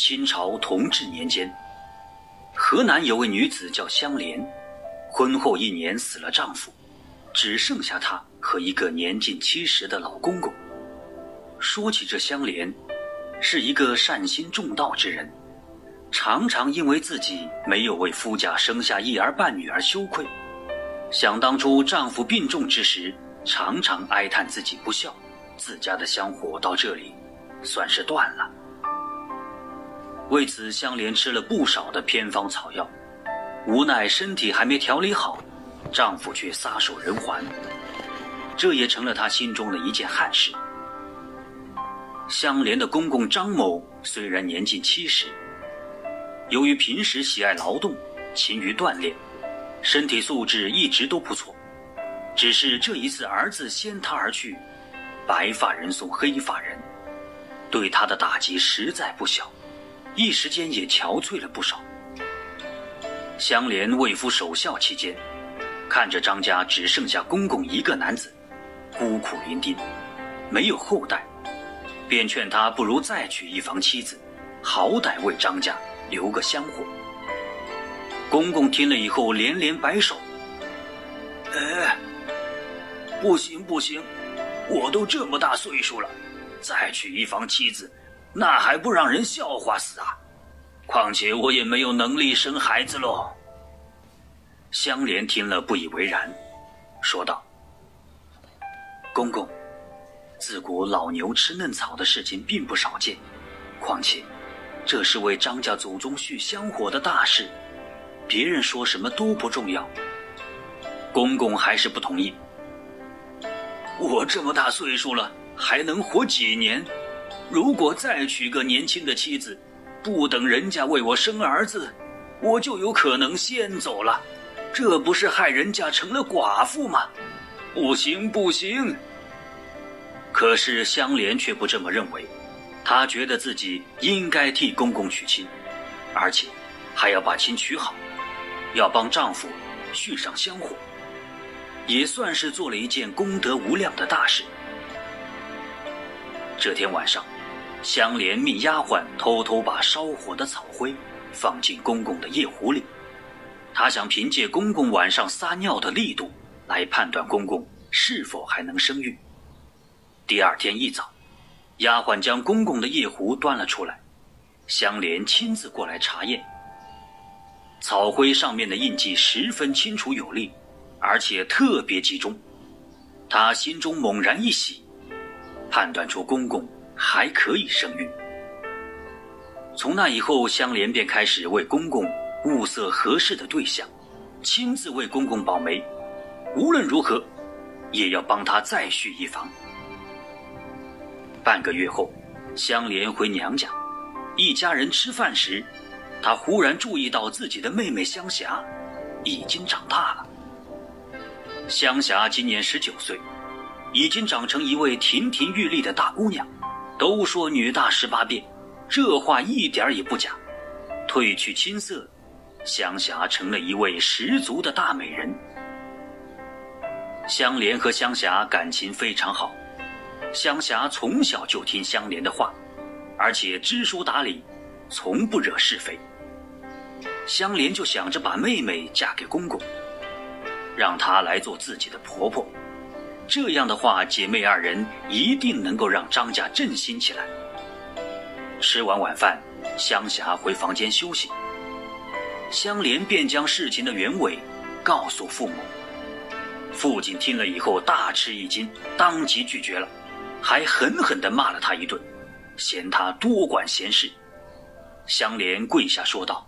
清朝同治年间，河南有位女子叫香莲，婚后一年死了丈夫，只剩下她和一个年近七十的老公公。说起这香莲，是一个善心重道之人，常常因为自己没有为夫家生下一儿半女而羞愧。想当初丈夫病重之时，常常哀叹自己不孝，自家的香火到这里算是断了。为此，香莲吃了不少的偏方草药，无奈身体还没调理好，丈夫却撒手人寰，这也成了她心中的一件憾事。香莲的公公张某虽然年近七十，由于平时喜爱劳动，勤于锻炼，身体素质一直都不错，只是这一次儿子先他而去，白发人送黑发人，对他的打击实在不小。一时间也憔悴了不少。香莲为夫守孝期间，看着张家只剩下公公一个男子，孤苦伶仃，没有后代，便劝他不如再娶一房妻子，好歹为张家留个香火。公公听了以后连连摆手：“哎，不行不行，我都这么大岁数了，再娶一房妻子。”那还不让人笑话死啊！况且我也没有能力生孩子喽。香莲听了不以为然，说道：“公公，自古老牛吃嫩草的事情并不少见，况且这是为张家祖宗续香火的大事，别人说什么都不重要。”公公还是不同意。我这么大岁数了，还能活几年？如果再娶个年轻的妻子，不等人家为我生儿子，我就有可能先走了，这不是害人家成了寡妇吗？不行不行！可是香莲却不这么认为，她觉得自己应该替公公娶亲，而且还要把亲娶好，要帮丈夫续上香火，也算是做了一件功德无量的大事。这天晚上。香莲命丫鬟偷偷把烧火的草灰放进公公的夜壶里，她想凭借公公晚上撒尿的力度来判断公公是否还能生育。第二天一早，丫鬟将公公的夜壶端了出来，香莲亲自过来查验。草灰上面的印记十分清楚有力，而且特别集中，她心中猛然一喜，判断出公公。还可以生育。从那以后，香莲便开始为公公物色合适的对象，亲自为公公保媒，无论如何，也要帮他再续一房。半个月后，香莲回娘家，一家人吃饭时，她忽然注意到自己的妹妹香霞已经长大了。香霞今年十九岁，已经长成一位亭亭玉立的大姑娘。都说女大十八变，这话一点也不假。褪去青涩，香霞成了一位十足的大美人。香莲和香霞感情非常好，香霞从小就听香莲的话，而且知书达理，从不惹是非。香莲就想着把妹妹嫁给公公，让她来做自己的婆婆。这样的话，姐妹二人一定能够让张家振兴起来。吃完晚饭，香霞回房间休息，香莲便将事情的原委告诉父母。父亲听了以后大吃一惊，当即拒绝了，还狠狠地骂了他一顿，嫌他多管闲事。香莲跪下说道：“